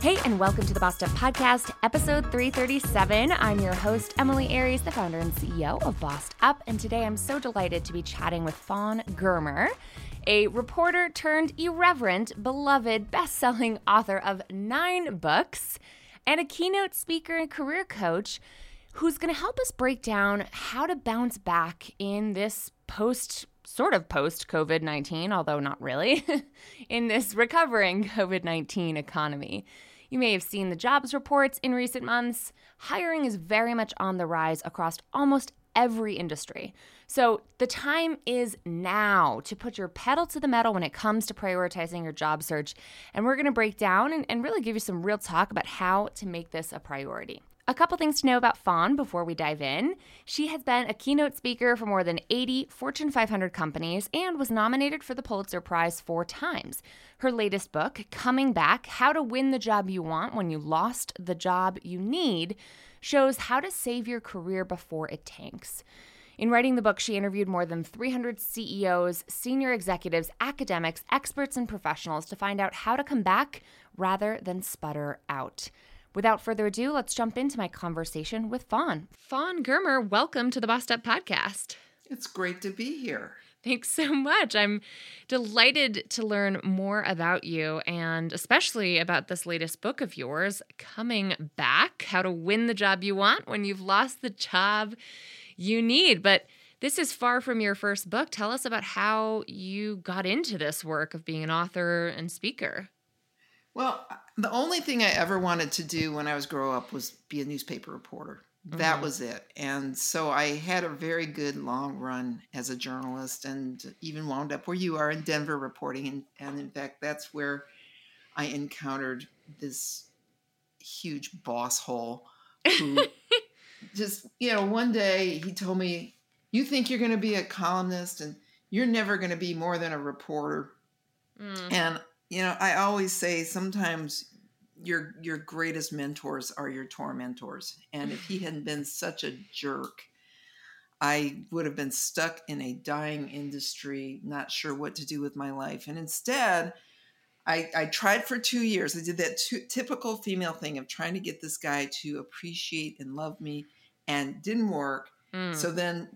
Hey, and welcome to the Bossed Up Podcast, episode 337. I'm your host, Emilie Aries, the founder and CEO of Bossed Up, and today I'm so delighted to be chatting with Fawn Germer, a reporter turned irreverent, beloved, best selling author of nine books, and a keynote speaker and career coach who's going to help us break down how to bounce back in this post sort of post COVID 19, although not really, in this recovering COVID 19 economy. You may have seen the jobs reports in recent months. Hiring is very much on the rise across almost every industry. So the time is now to put your pedal to the metal when it comes to prioritizing your job search. And we're going to break down and, and really give you some real talk about how to make this a priority. A couple things to know about Fawn before we dive in. She has been a keynote speaker for more than 80 Fortune 500 companies and was nominated for the Pulitzer Prize four times. Her latest book, Coming Back How to Win the Job You Want When You Lost the Job You Need, shows how to save your career before it tanks. In writing the book, she interviewed more than 300 CEOs, senior executives, academics, experts, and professionals to find out how to come back rather than sputter out. Without further ado, let's jump into my conversation with Fawn. Fawn Germer, welcome to the Bossed Up Podcast. It's great to be here. Thanks so much. I'm delighted to learn more about you and especially about this latest book of yours, Coming Back How to Win the Job You Want When You've Lost the Job You Need. But this is far from your first book. Tell us about how you got into this work of being an author and speaker. Well, the only thing I ever wanted to do when I was growing up was be a newspaper reporter. That mm-hmm. was it. And so I had a very good long run as a journalist and even wound up where you are in Denver reporting. And, and in fact, that's where I encountered this huge boss hole who just, you know, one day he told me, You think you're going to be a columnist and you're never going to be more than a reporter. Mm. And you know, I always say sometimes your your greatest mentors are your tormentors. And if he hadn't been such a jerk, I would have been stuck in a dying industry, not sure what to do with my life. And instead, I, I tried for two years. I did that typical female thing of trying to get this guy to appreciate and love me, and didn't work. Mm. So then,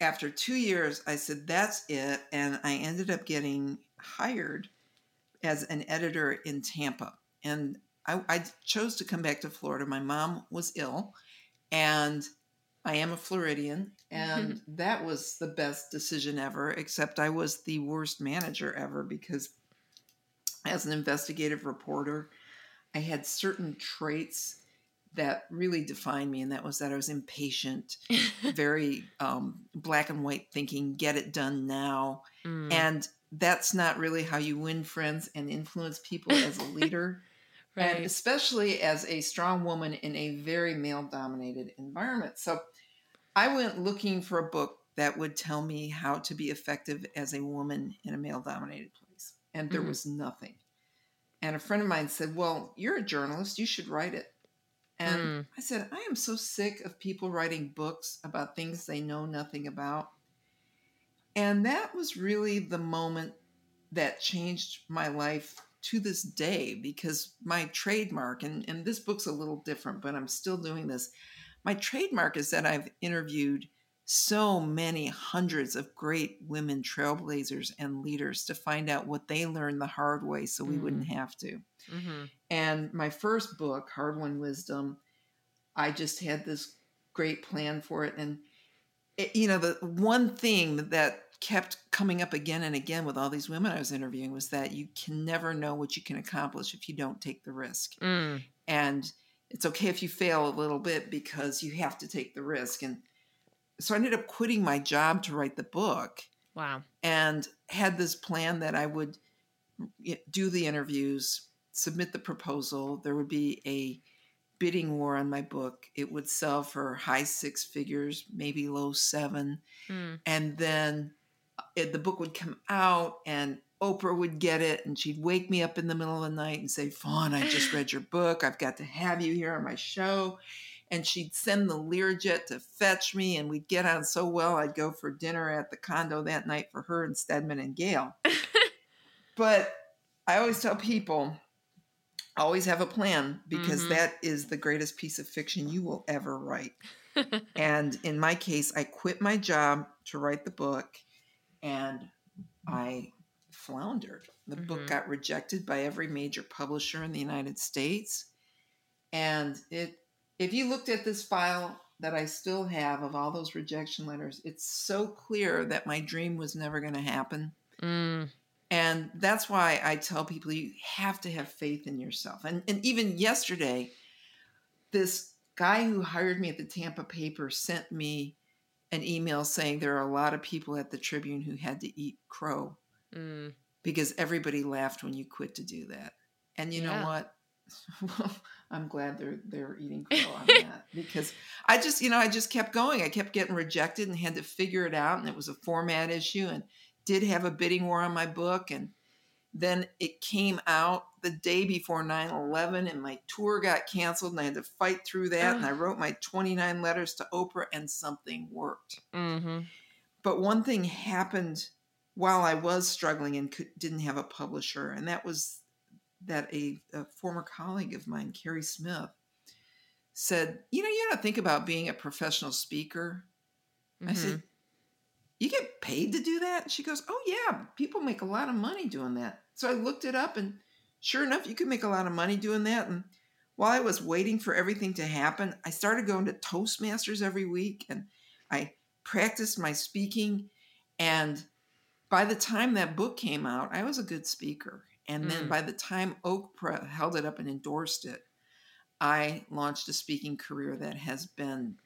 after two years, I said, That's it. And I ended up getting hired as an editor in Tampa. And I, I, chose to come back to Florida. My mom was ill, and I am a Floridian, and mm-hmm. that was the best decision ever, except I was the worst manager ever because as an investigative reporter, I had certain traits that really defined me, and that was that I was impatient, very um, black and white thinking, get it done now. Mm. And that's not really how you win friends and influence people as a leader. right. And especially as a strong woman in a very male dominated environment. So I went looking for a book that would tell me how to be effective as a woman in a male dominated place. And there mm-hmm. was nothing. And a friend of mine said, Well, you're a journalist, you should write it. And mm. I said, I am so sick of people writing books about things they know nothing about. And that was really the moment that changed my life to this day because my trademark, and, and this book's a little different, but I'm still doing this. My trademark is that I've interviewed so many hundreds of great women trailblazers and leaders to find out what they learned the hard way so we mm. wouldn't have to. Mm-hmm. And my first book, Hard Won Wisdom, I just had this great plan for it. And, it, you know, the one thing that kept coming up again and again with all these women I was interviewing was that you can never know what you can accomplish if you don't take the risk. Mm. And it's okay if you fail a little bit because you have to take the risk. And so I ended up quitting my job to write the book. Wow. And had this plan that I would do the interviews, submit the proposal. There would be a bidding war on my book. It would sell for high six figures, maybe low seven. Mm. And then it, the book would come out and Oprah would get it and she'd wake me up in the middle of the night and say, Fawn, I just read your book. I've got to have you here on my show. And she'd send the Learjet to fetch me and we'd get on so well I'd go for dinner at the condo that night for her and Stedman and Gayle. but I always tell people always have a plan because Mhm. that is the greatest piece of fiction you will ever write. and in my case, I quit my job to write the book and I floundered. The book Mhm. got rejected by every major publisher in the United States. And it if you looked at this file that I still have of all those rejection letters, it's so clear that my dream was never going to happen. Mm, And that's why I tell people you have to have faith in yourself. And and even yesterday, this guy who hired me at the Tampa paper sent me an email saying there are a lot of people at the Tribune who had to eat crow mm. because everybody laughed when you quit to do that. And you Yeah. know what? well, I'm glad they're they're eating crow on that because I just you know I just kept going. I kept getting rejected and had to figure it out, and it was a format issue, and did have a bidding war on my book, and then it came out the day before 9-11 and my tour got canceled and i had to fight through that and i wrote my 29 letters to oprah and something worked. Hmm but one thing happened while I was struggling and could, didn't have a publisher, and that was that a, a former colleague of mine, Carrie Smith, said, "You know, you got to think about being a professional speaker." I said, "You get paid to do that?" And she goes, "Oh yeah, people make a lot of money doing that." So I looked it up, and sure enough, you could make a lot of money doing that. And while I was waiting for everything to happen, I started going to Toastmasters every week, and I practiced my speaking. And by the time that book came out, I was a good speaker. And then Mm. by the time Oprah held it up and endorsed it, I launched a speaking career that has been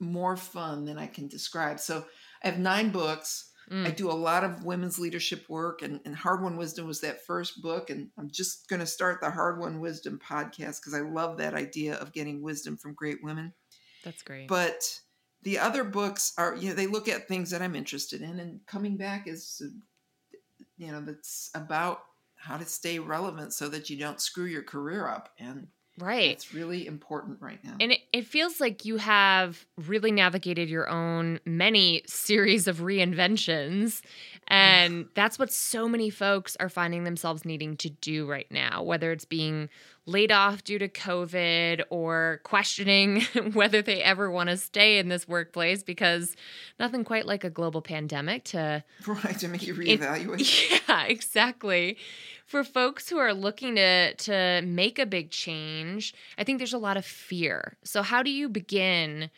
more fun than I can describe. So I have nine books. I Mm. do a lot of women's leadership work, and, and Hard Won Wisdom was that first book. And I'm just going to start the Hard Won Wisdom podcast because I love that idea of getting wisdom from great women. That's great. But the other books are, you know, they look at things that I'm interested in, and coming back is, you know, that's about how to stay relevant so that you don't screw your career up. And right. it's really important right now. And it, it feels like you have really navigated your own many series of reinventions. And that's what so many folks are finding themselves needing to do right now, whether it's being laid off due to COVID or questioning whether they ever want to stay in this workplace because nothing quite like a global pandemic to right, to make you It- reevaluate. yeah, exactly. For folks who are looking to to make a big change, I think there's a lot of fear. So how do you begin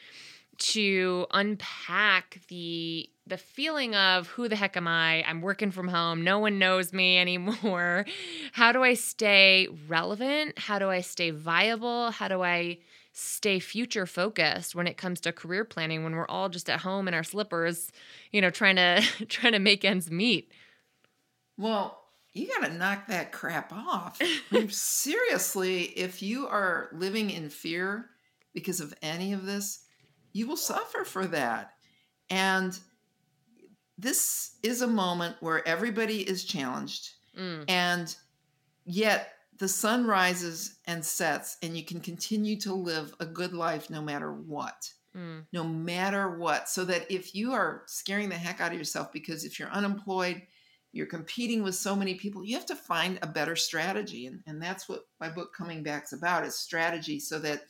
to unpack the the feeling of who the heck am I? I'm working from home. No one knows me anymore. How do I stay relevant? How do I stay viable? How do I stay future focused when it comes to career planning when we're all just at home in our slippers, you know, trying to trying to make ends meet? Well, you got to knock that crap off. I mean, seriously, if you are living in fear because of any of this, you will suffer for that. And this is a moment where everybody is challenged, Mm, and yet the sun rises and sets, and you can continue to live a good life no matter what mm, no matter what. So that if you are scaring the heck out of yourself because if you're unemployed, you're competing with so many people, you have to find a better strategy. And, and that's what my book Coming Back's about is strategy so that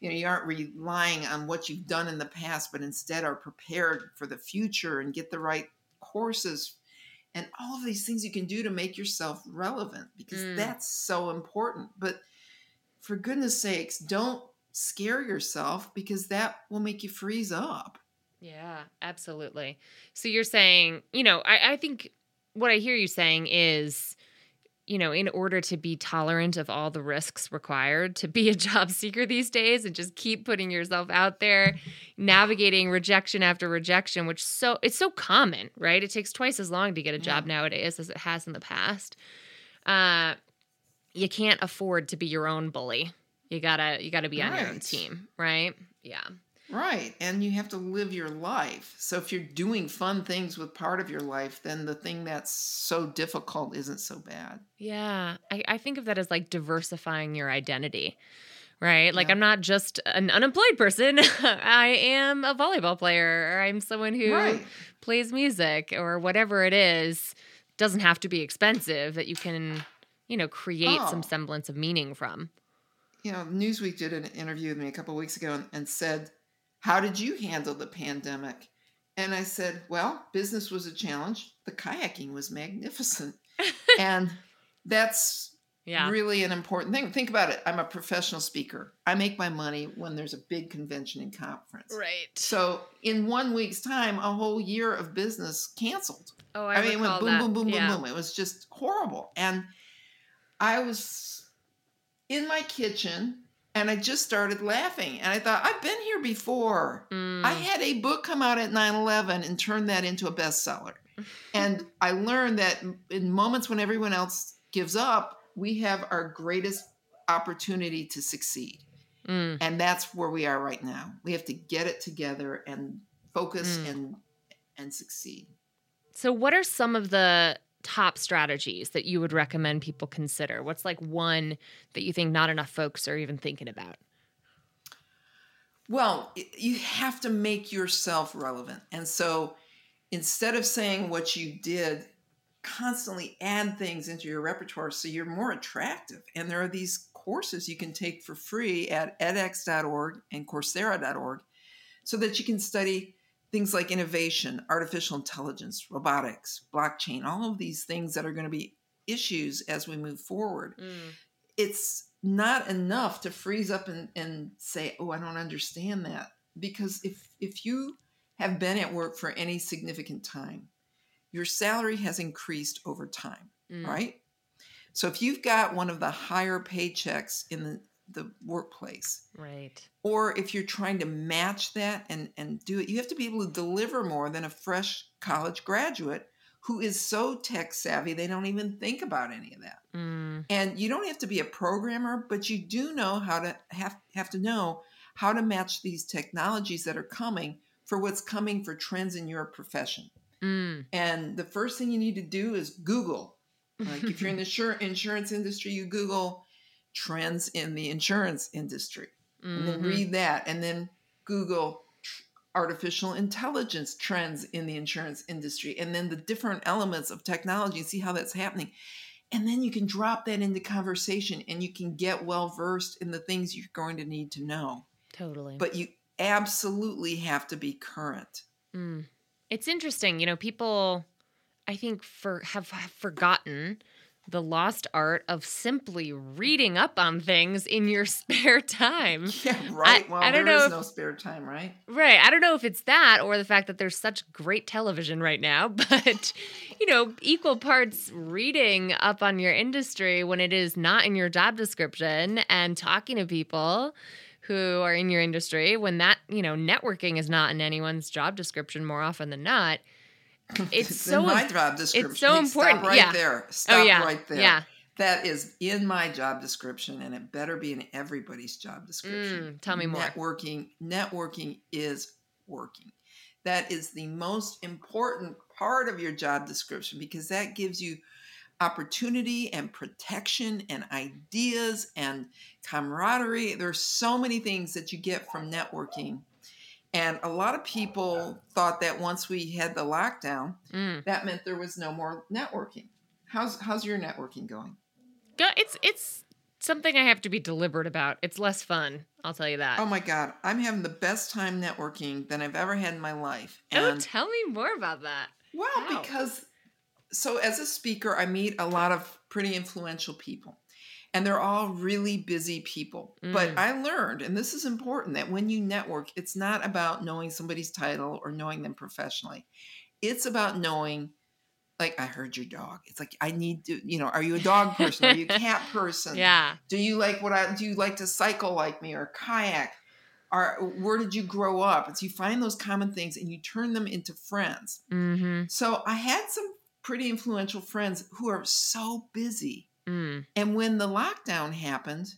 you know you aren't relying on what you've done in the past, but instead are prepared for the future and get the right courses and all of these things you can do to make yourself relevant because Mm. that's so important. But for goodness sakes, don't scare yourself because that will make you freeze up. yeah, absolutely. So you're saying, you know, I, I think what I hear you saying is, you know, in order to be tolerant of all the risks required to be a job seeker these days and just keep putting yourself out there, navigating rejection after rejection, which so it's so common, right? It takes twice as long to get a job nowadays as it has in the past. Uh, you can't afford to be your own bully. You gotta you gotta be on your own team, right? Yeah. Right. And you have to live your life. So if you're doing fun things with part of your life, then the thing that's so difficult isn't so bad. Yeah, I, I think of that as like diversifying your identity, right? Like Yeah. I'm not just an unemployed person. I am a volleyball player, or I'm someone who Right. plays music, or whatever it is. Doesn't have to be expensive. That you can, you know, create some Oh. semblance of meaning from. You know, Newsweek did an interview with me a couple weeks ago and, and said, How did you handle the pandemic? And I said, Well, business was a challenge. The kayaking was magnificent. and that's Yeah. really an important thing. Think about it. I'm a professional speaker. I make my money when there's a big convention and conference. Right. So in one week's time, a whole year of business canceled. Oh, I, I, mean, it went boom, that. boom, boom, yeah. boom, boom. It was just horrible. And I was in my kitchen and I just started laughing. And I thought, I've been here before. Mm. I had a book come out at 9 11 and turned that into a bestseller. and I learned that in moments when everyone else gives up, we have our greatest opportunity to succeed. Mm. And that's where we are right now. We have to get it together and focus Mm. and and succeed. So, what are some of the top strategies that you would recommend people consider? What's like one that you think not enough folks are even thinking about? Well, you have to make yourself relevant. And so instead of saying what you did, constantly add things into your repertoire so you're more attractive. And there are these courses you can take for free at edx.org and coursera.org so that you can study things like innovation, artificial intelligence, robotics, blockchain, all of these things that are going to be issues as we move forward it's not enough to freeze up and, and say, oh, I don't understand that. Because if if you have been at work for any significant time, your salary has increased over time, Mm. right? So if you've got one of the higher paychecks in the, the workplace, Right. or if you're trying to match that and, and do it, you have to be able to deliver more than a fresh college graduate who is so tech savvy they don't even think about any of that. Mm. And you don't have to be a programmer, but you do know how to have have to know how to match these technologies that are coming for what's coming for trends in your profession. Mm. And the first thing you need to do is Google. Like if you're in the insur- insurance industry, you Google trends in the insurance industry and then Mhm. read that and then google artificial intelligence trends in the insurance industry and then the different elements of technology and see how that's happening and then you can drop that into conversation and you can get well versed in the things you're going to need to know Totally. but you absolutely have to be current Mm. It's interesting, you know, people I think for have, have forgotten the lost art of simply reading up on things in your spare time. yeah right I- well I don't there is know if- no spare time right Right. I don't know if it's that or the fact that there's such great television right now, but you know, equal parts reading up on your industry when it is not in your job description and talking to people who are in your industry when that, you know, networking is not in anyone's job description more often than not. It's so in my job description so important, stop right yeah. there stop oh yeah. right there Yeah. That is in my job description, and it better be in everybody's job description. Mm, tell me more. Networking, networking is working. That is the most important part of your job description because that gives you opportunity and protection and ideas and camaraderie. There's so many things that you get from networking. And a lot of people thought that once we had the lockdown, Mm. that meant there was no more networking. How's how's your networking going? It's it's something I have to be deliberate about. It's less fun, I'll tell you that. Oh my god, I'm having the best time networking than I've ever had in my life. oh, tell me more about that. well, how? because so as a speaker, I meet a lot of pretty influential people. And they're all really busy people. But Mm. I learned, and this is important, that when you network, it's not about knowing somebody's title or knowing them professionally. It's about knowing like I heard your dog. It's like I need to, you know, are you a dog person? Are you a cat person? Yeah. Do you like what I do you like to cycle like me or kayak? Or where did you grow up? And so you find those common things and you turn them into friends. Mm-hmm. So I had some pretty influential friends who are so busy. Mm. And when the lockdown happened,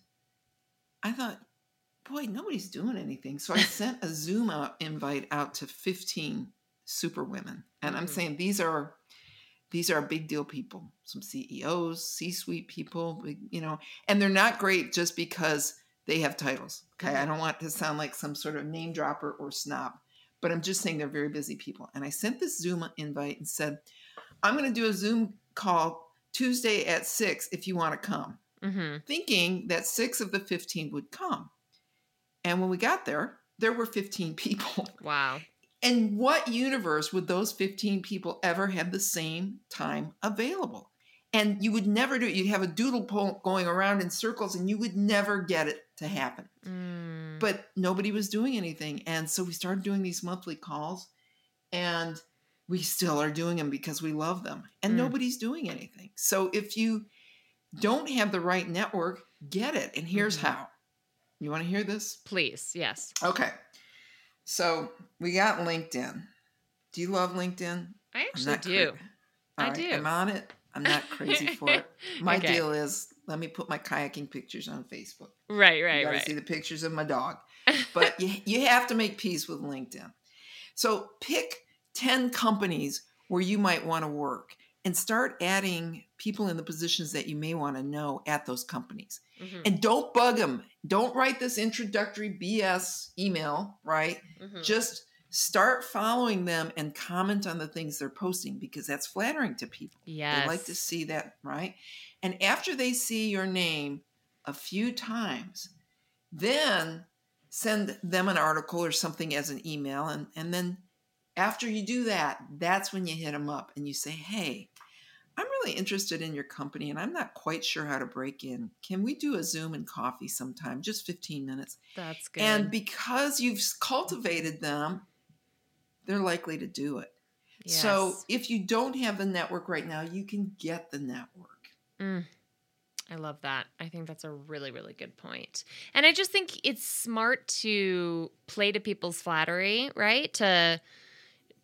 I thought, boy, nobody's doing anything. So I sent a Zoom out invite out to 15 super women. And I'm Mhm. saying these are these are big deal people, some CEOs, C-suite people, you know, and they're not great just because they have titles. Okay. I Mhm. don't want to sound like some sort of name dropper or snob, but I'm just saying they're very busy people. And I sent this Zoom invite and said, I'm going to do a Zoom call Tuesday at six if you want to come, Mm-hmm. thinking that six of the 15 would come. And when we got there, there were 15 people. Wow. And what universe would those 15 people ever have the same time available? And you would never do it. You'd have a doodle poll going around in circles and you would never get it to happen. Mm. But nobody was doing anything. And so we started doing these monthly calls and we still are doing them because we love them. And Mm. nobody's doing anything. So if you don't have the right network, get it. And here's Mhm. how. You want to hear this? Please, yes. Okay. So we got LinkedIn. Do you love LinkedIn? I actually do. cra- I right, do. I'm on it. I'm not crazy for it. My Okay. deal is let me put my kayaking pictures on Facebook. Right, you right, gotta right. see the pictures of my dog. But you, you have to make peace with LinkedIn. So pick 10 companies where you might want to work and start adding people in the positions that you may want to know at those companies. Mhm, And don't bug them. Don't write this introductory BS email, right? mhm. Just start following them and comment on the things they're posting because that's flattering to people. yes. They like to see that, right? And after they see your name a few times, then send them an article or something as an email. And, and then after you do that, that's when you hit them up and you say, hey, I'm really interested in your company and I'm not quite sure how to break in. Can we do a Zoom and coffee sometime? Just 15 minutes. That's good. And because you've cultivated them, they're likely to do it. So if you don't have the network right now, you can get the network. Mm. I love that. I think that's a really, really good point. And I just think it's smart to play to people's flattery, right? To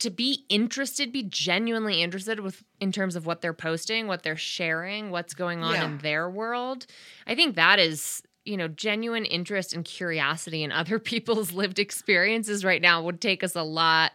to be interested, be genuinely interested with in terms of what they're posting, what they're sharing, what's going on Yeah. in their world. I think that is, you know, genuine interest and curiosity in other people's lived experiences right now would take us a lot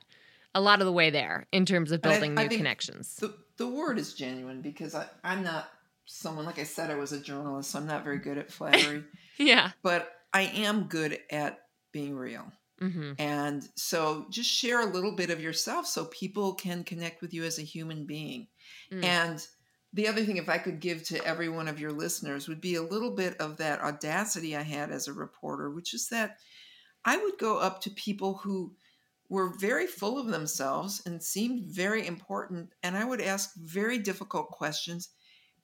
a lot of the way there in terms of And I- building I new connections. The, the word is genuine because I, I'm not someone, like I said, I was a journalist, so I'm not very good at flattery, yeah. but I am good at being real. Hmm And so just share a little bit of yourself so people can connect with you as a human being. Mm. And the other thing, if I could give to every one of your listeners, would be a little bit of that audacity I had as a reporter, which is that I would go up to people who were very full of themselves and seemed very important. And I would ask very difficult questions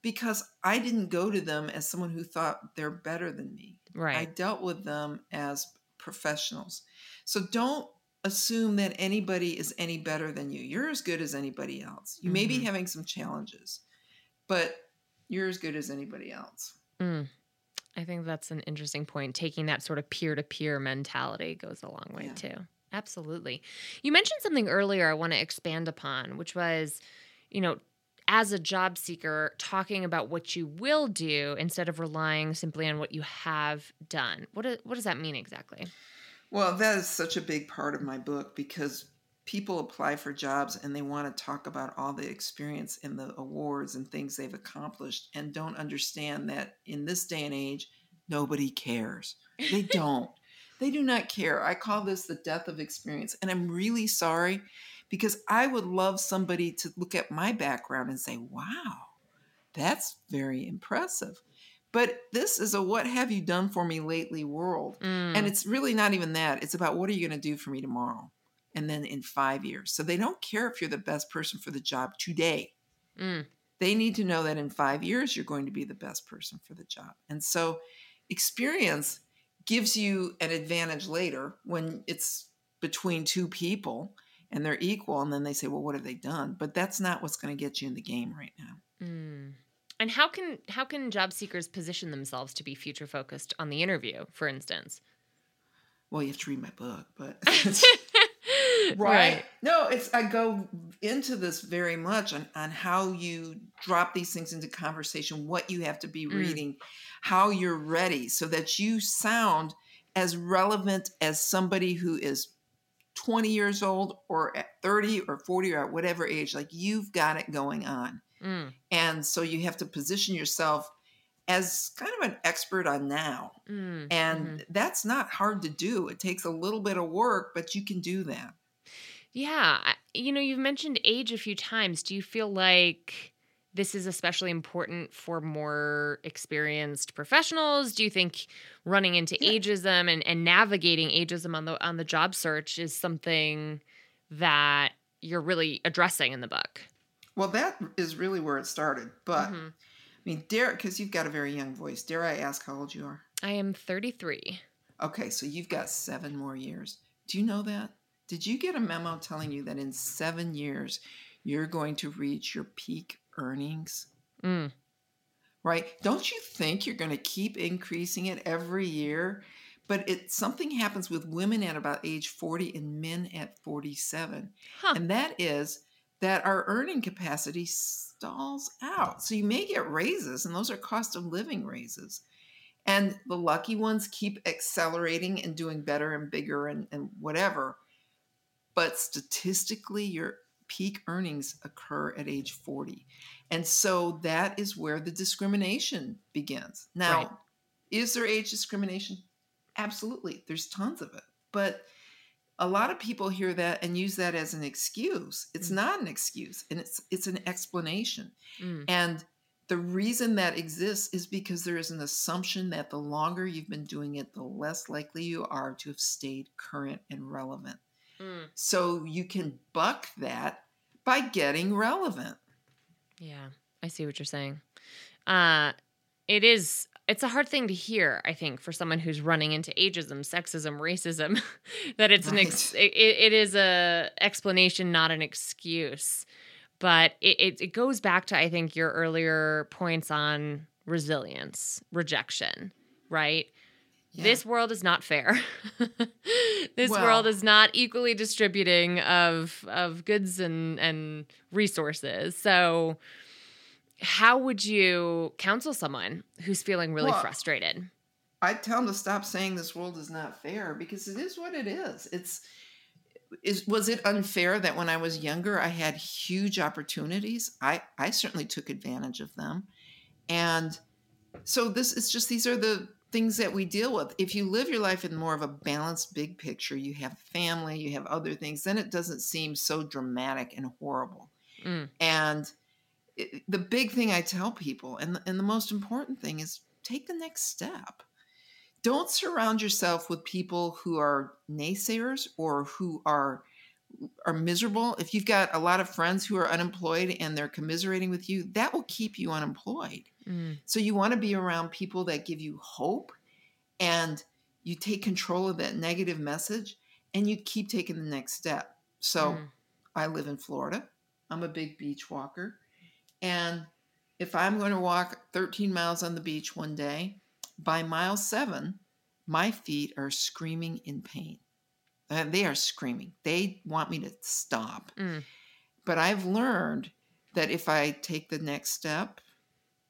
because I didn't go to them as someone who thought they're better than me. Right. I dealt with them as professionals. So don't assume that anybody is any better than you. You're as good as anybody else. You may be Mhm. having some challenges, but you're as good as anybody else. Mm. I think that's an interesting point. Taking that sort of peer to peer mentality goes a long way Yeah. too. Absolutely. You mentioned something earlier I want to expand upon, which was, you know, as a job seeker, talking about what you will do instead of relying simply on what you have done. What, do- what does that mean exactly? Well, that is such a big part of my book because people apply for jobs and they want to talk about all the experience and the awards and things they've accomplished and don't understand that in this day and age, nobody cares. They don't. they do not care. I call this the death of experience. And I'm really sorry because I would love somebody to look at my background and say, wow, that's very impressive. But this is a what have you done for me lately world. Mm, And it's really not even that. It's about what are you going to do for me tomorrow? And then in five years. So they don't care if you're the best person for the job today. mm, They need to know that in five years, you're going to be the best person for the job. And so experience gives you an advantage later when it's between two people and they're equal. And then they say, well, what have they done? But that's not what's going to get you in the game right now. mm. And how can how can job seekers position themselves to be future focused on the interview, for instance? Well, you have to read my book, but. right. right no it's i go into this very much on, on how you drop these things into conversation what you have to be Mm. reading how you're ready so that you sound as relevant as somebody who is 20 years old or at 30 or 40 or at whatever age like you've got it going on. Mm, and so you have to position yourself as kind of an expert on now. Mm, and mhm. that's not hard to do. It takes a little bit of work but you can do that. Yeah, you know, you've mentioned age a few times. Do you feel like this is especially important for more experienced professionals? Do you think running into yeah. ageism and, and navigating ageism on the on the job search is something that you're really addressing in the book? Well, that is really where it started. But mm-hmm. I mean, dare because you've got a very young voice. Dare I ask how old you are? I am 33. Okay, so you've got seven more years. Do you know that? Did you get a memo telling you that in seven years you're going to reach your peak earnings? Mm. Right? Don't you think you're going to keep increasing it every year? But it something happens with women at about age 40 and men at 47. Huh. And that is that our earning capacity stalls out. So you may get raises, and those are cost of living raises. And the lucky ones keep accelerating and doing better and bigger and, and whatever. But statistically, your peak earnings occur at age 40. And so that is where the discrimination begins. Now, right. is there age discrimination? Absolutely. There's tons of it. But a lot of people hear that and use that as an excuse. It's mm. not an excuse, and it's it's an explanation. Mm. And the reason that exists is because there is an assumption that the longer you've been doing it, the less likely you are to have stayed current and relevant. Mm. So you can buck that by getting relevant. Yeah, I see what you're saying. Uh, it is it's a hard thing to hear i think for someone who's running into ageism sexism racism that it's right. an ex- it, it is a explanation not an excuse but it, it, it goes back to i think your earlier points on resilience rejection right yeah. this world is not fair this well, world is not equally distributing of of goods and and resources so how would you counsel someone who's feeling really well, frustrated? I'd tell them to stop saying this world is not fair because it is what it is. It's is was it unfair that when I was younger I had huge opportunities? I I certainly took advantage of them. And so this is just these are the things that we deal with. If you live your life in more of a balanced big picture, you have family, you have other things, then it doesn't seem so dramatic and horrible. Mm. And the big thing I tell people, and and the most important thing is take the next step. Don't surround yourself with people who are naysayers or who are are miserable. If you've got a lot of friends who are unemployed and they're commiserating with you, that will keep you unemployed. Mm. So you want to be around people that give you hope and you take control of that negative message and you keep taking the next step. So mm. I live in Florida. I'm a big beach walker. And if I'm going to walk 13 miles on the beach one day, by mile seven, my feet are screaming in pain. Uh, they are screaming. They want me to stop. Mm. But I've learned that if I take the next step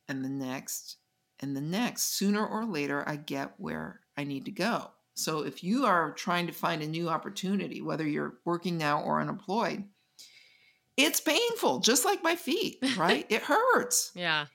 and the next and the next, sooner or later, I get where I need to go. So if you are trying to find a new opportunity, whether you're working now or unemployed, it's painful, just like my feet, right? it hurts. Yeah.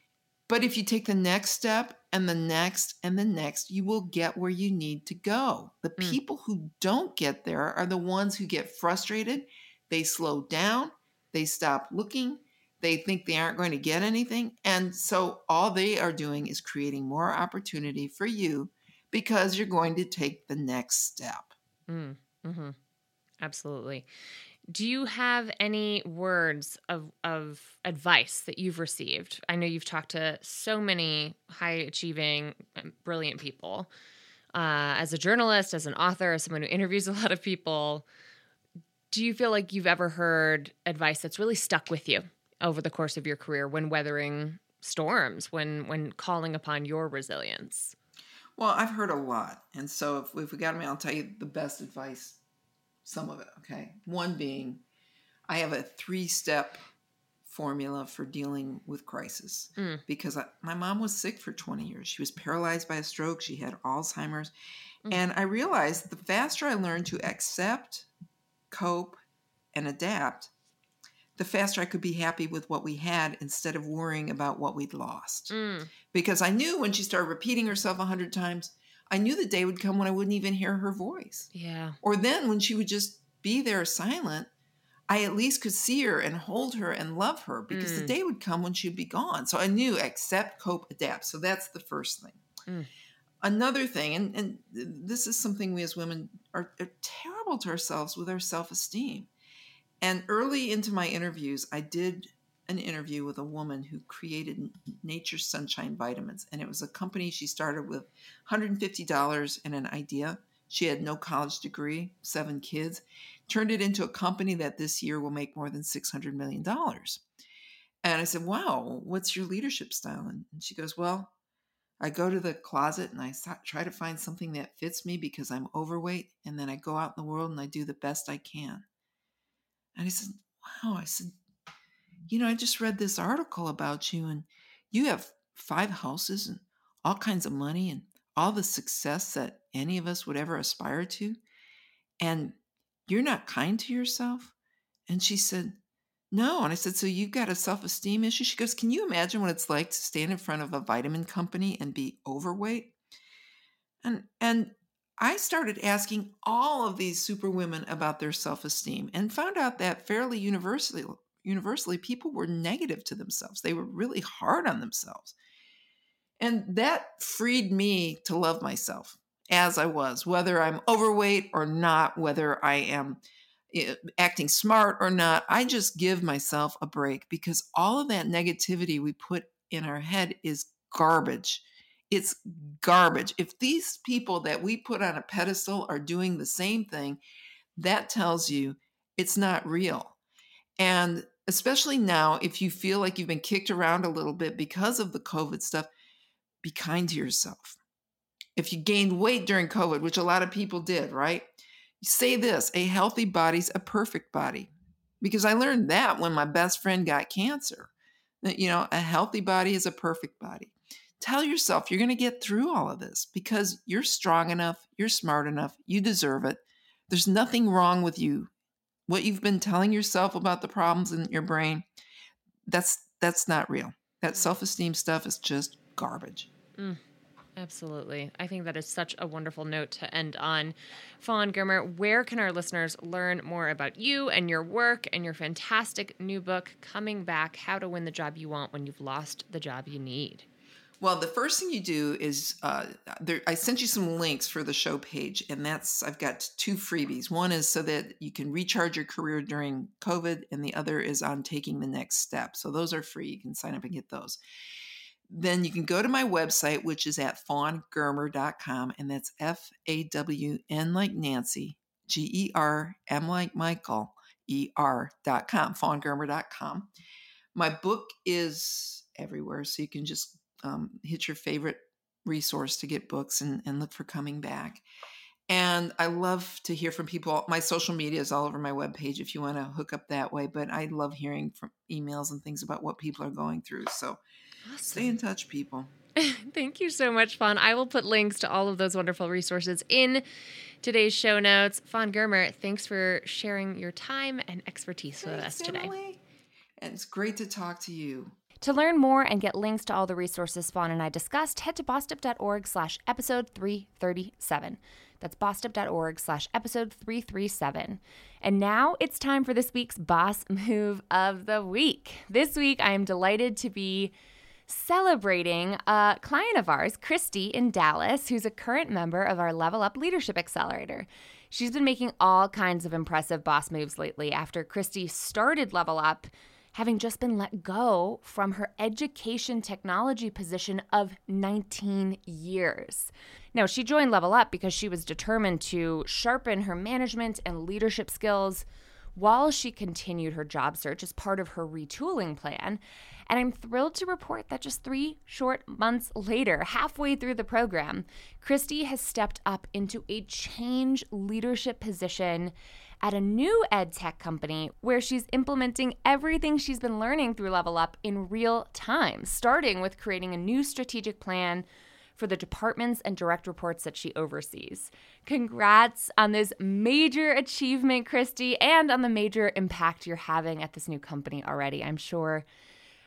But if you take the next step and the next and the next, you will get where you need to go. The mm. people who don't get there are the ones who get frustrated. They slow down, they stop looking, they think they aren't going to get anything. And so all they are doing is creating more opportunity for you because you're going to take the next step. Mm. Mm-hmm. Absolutely. Do you have any words of, of advice that you've received? I know you've talked to so many high achieving, brilliant people. Uh, as a journalist, as an author, as someone who interviews a lot of people, do you feel like you've ever heard advice that's really stuck with you over the course of your career when weathering storms, when when calling upon your resilience? Well, I've heard a lot, and so if, if we got me, I'll tell you the best advice some of it, okay? One being I have a three step formula for dealing with crisis mm. because I, my mom was sick for 20 years. She was paralyzed by a stroke, she had Alzheimer's. Mm. And I realized the faster I learned to accept, cope, and adapt, the faster I could be happy with what we had instead of worrying about what we'd lost. Mm. Because I knew when she started repeating herself a hundred times, I knew the day would come when I wouldn't even hear her voice. Yeah. Or then when she would just be there silent, I at least could see her and hold her and love her because mm. the day would come when she'd be gone. So I knew accept, cope, adapt. So that's the first thing. Mm. Another thing, and, and this is something we as women are, are terrible to ourselves with our self esteem. And early into my interviews, I did an interview with a woman who created Nature Sunshine Vitamins. And it was a company she started with $150 and an idea. She had no college degree, seven kids, turned it into a company that this year will make more than $600 million. And I said, Wow, what's your leadership style? And she goes, Well, I go to the closet and I try to find something that fits me because I'm overweight. And then I go out in the world and I do the best I can. And I said, Wow. I said, You know, I just read this article about you and you have five houses and all kinds of money and all the success that any of us would ever aspire to. And you're not kind to yourself. And she said, No. And I said, So you've got a self esteem issue? She goes, Can you imagine what it's like to stand in front of a vitamin company and be overweight? And, and I started asking all of these superwomen about their self esteem and found out that fairly universally, universally, people were negative to themselves. They were really hard on themselves. And that freed me to love myself as I was, whether I'm overweight or not, whether I am eh, acting smart or not. I just give myself a break because all of that negativity we put in our head is garbage. It's garbage. If these people that we put on a pedestal are doing the same thing, that tells you it's not real. And especially now, if you feel like you've been kicked around a little bit because of the COVID stuff, be kind to yourself. If you gained weight during COVID, which a lot of people did, right? Say this a healthy body's a perfect body. Because I learned that when my best friend got cancer. You know, a healthy body is a perfect body tell yourself you're going to get through all of this because you're strong enough, you're smart enough, you deserve it. There's nothing wrong with you. What you've been telling yourself about the problems in your brain, that's that's not real. That mm. self-esteem stuff is just garbage. Mm, absolutely. I think that is such a wonderful note to end on. Fawn Germer, where can our listeners learn more about you and your work and your fantastic new book, Coming Back How to Win the Job You Want When You've Lost the Job You Need? Well, the first thing you do is uh, there, I sent you some links for the show page, and that's I've got two freebies. One is so that you can recharge your career during COVID, and the other is on taking the next step. So those are free. You can sign up and get those. Then you can go to my website, which is at fawngermer.com, and that's F A W N like Nancy, G E R M like Michael, E R.com, fawngermer.com. My book is everywhere, so you can just um, hit your favorite resource to get books and, and look for coming back. And I love to hear from people. My social media is all over my webpage if you want to hook up that way. But I love hearing from emails and things about what people are going through. So awesome. stay in touch, people. Thank you so much, Fawn. I will put links to all of those wonderful resources in today's show notes. Fawn Germer, thanks for sharing your time and expertise thanks, with us today. Emilie. And it's great to talk to you. To learn more and get links to all the resources Fawn and I discussed, head to bossedup.org slash episode 337. That's bossedup.org slash episode 337. And now it's time for this week's Boss Move of the Week. This week, I am delighted to be celebrating a client of ours, Christy in Dallas, who's a current member of our Level Up Leadership Accelerator. She's been making all kinds of impressive boss moves lately after Christy started Level Up having just been let go from her education technology position of 19 years. Now, she joined Level Up because she was determined to sharpen her management and leadership skills while she continued her job search as part of her retooling plan. And I'm thrilled to report that just three short months later, halfway through the program, Christy has stepped up into a change leadership position at a new ed tech company where she's implementing everything she's been learning through Level Up in real time, starting with creating a new strategic plan for the departments and direct reports that she oversees. Congrats on this major achievement, Christy, and on the major impact you're having at this new company already. I'm sure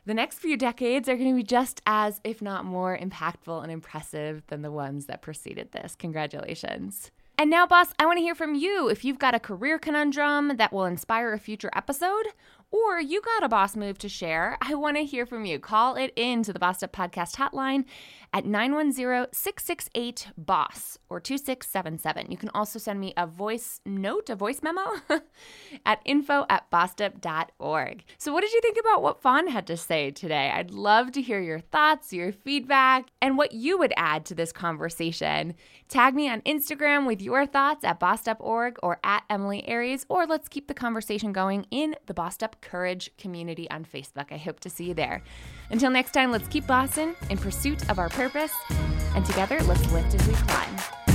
the next few decades are going to be just as, if not more, impactful and impressive than the ones that preceded this. Congratulations. And now, boss, I want to hear from you. If you've got a career conundrum that will inspire a future episode, or you got a boss move to share, I want to hear from you. Call it in to the Bossed Up Podcast hotline at 910 668 BOSS or 2677. You can also send me a voice note, a voice memo at info at bossedup.org. So, what did you think about what Fawn had to say today? I'd love to hear your thoughts, your feedback, and what you would add to this conversation. Tag me on Instagram with your thoughts at bossedup.org or at Emilie Aries, or let's keep the conversation going in the Bossed Up Courage community on Facebook. I hope to see you there. Until next time, let's keep bossing in pursuit of our purpose, and together, let's lift as we climb.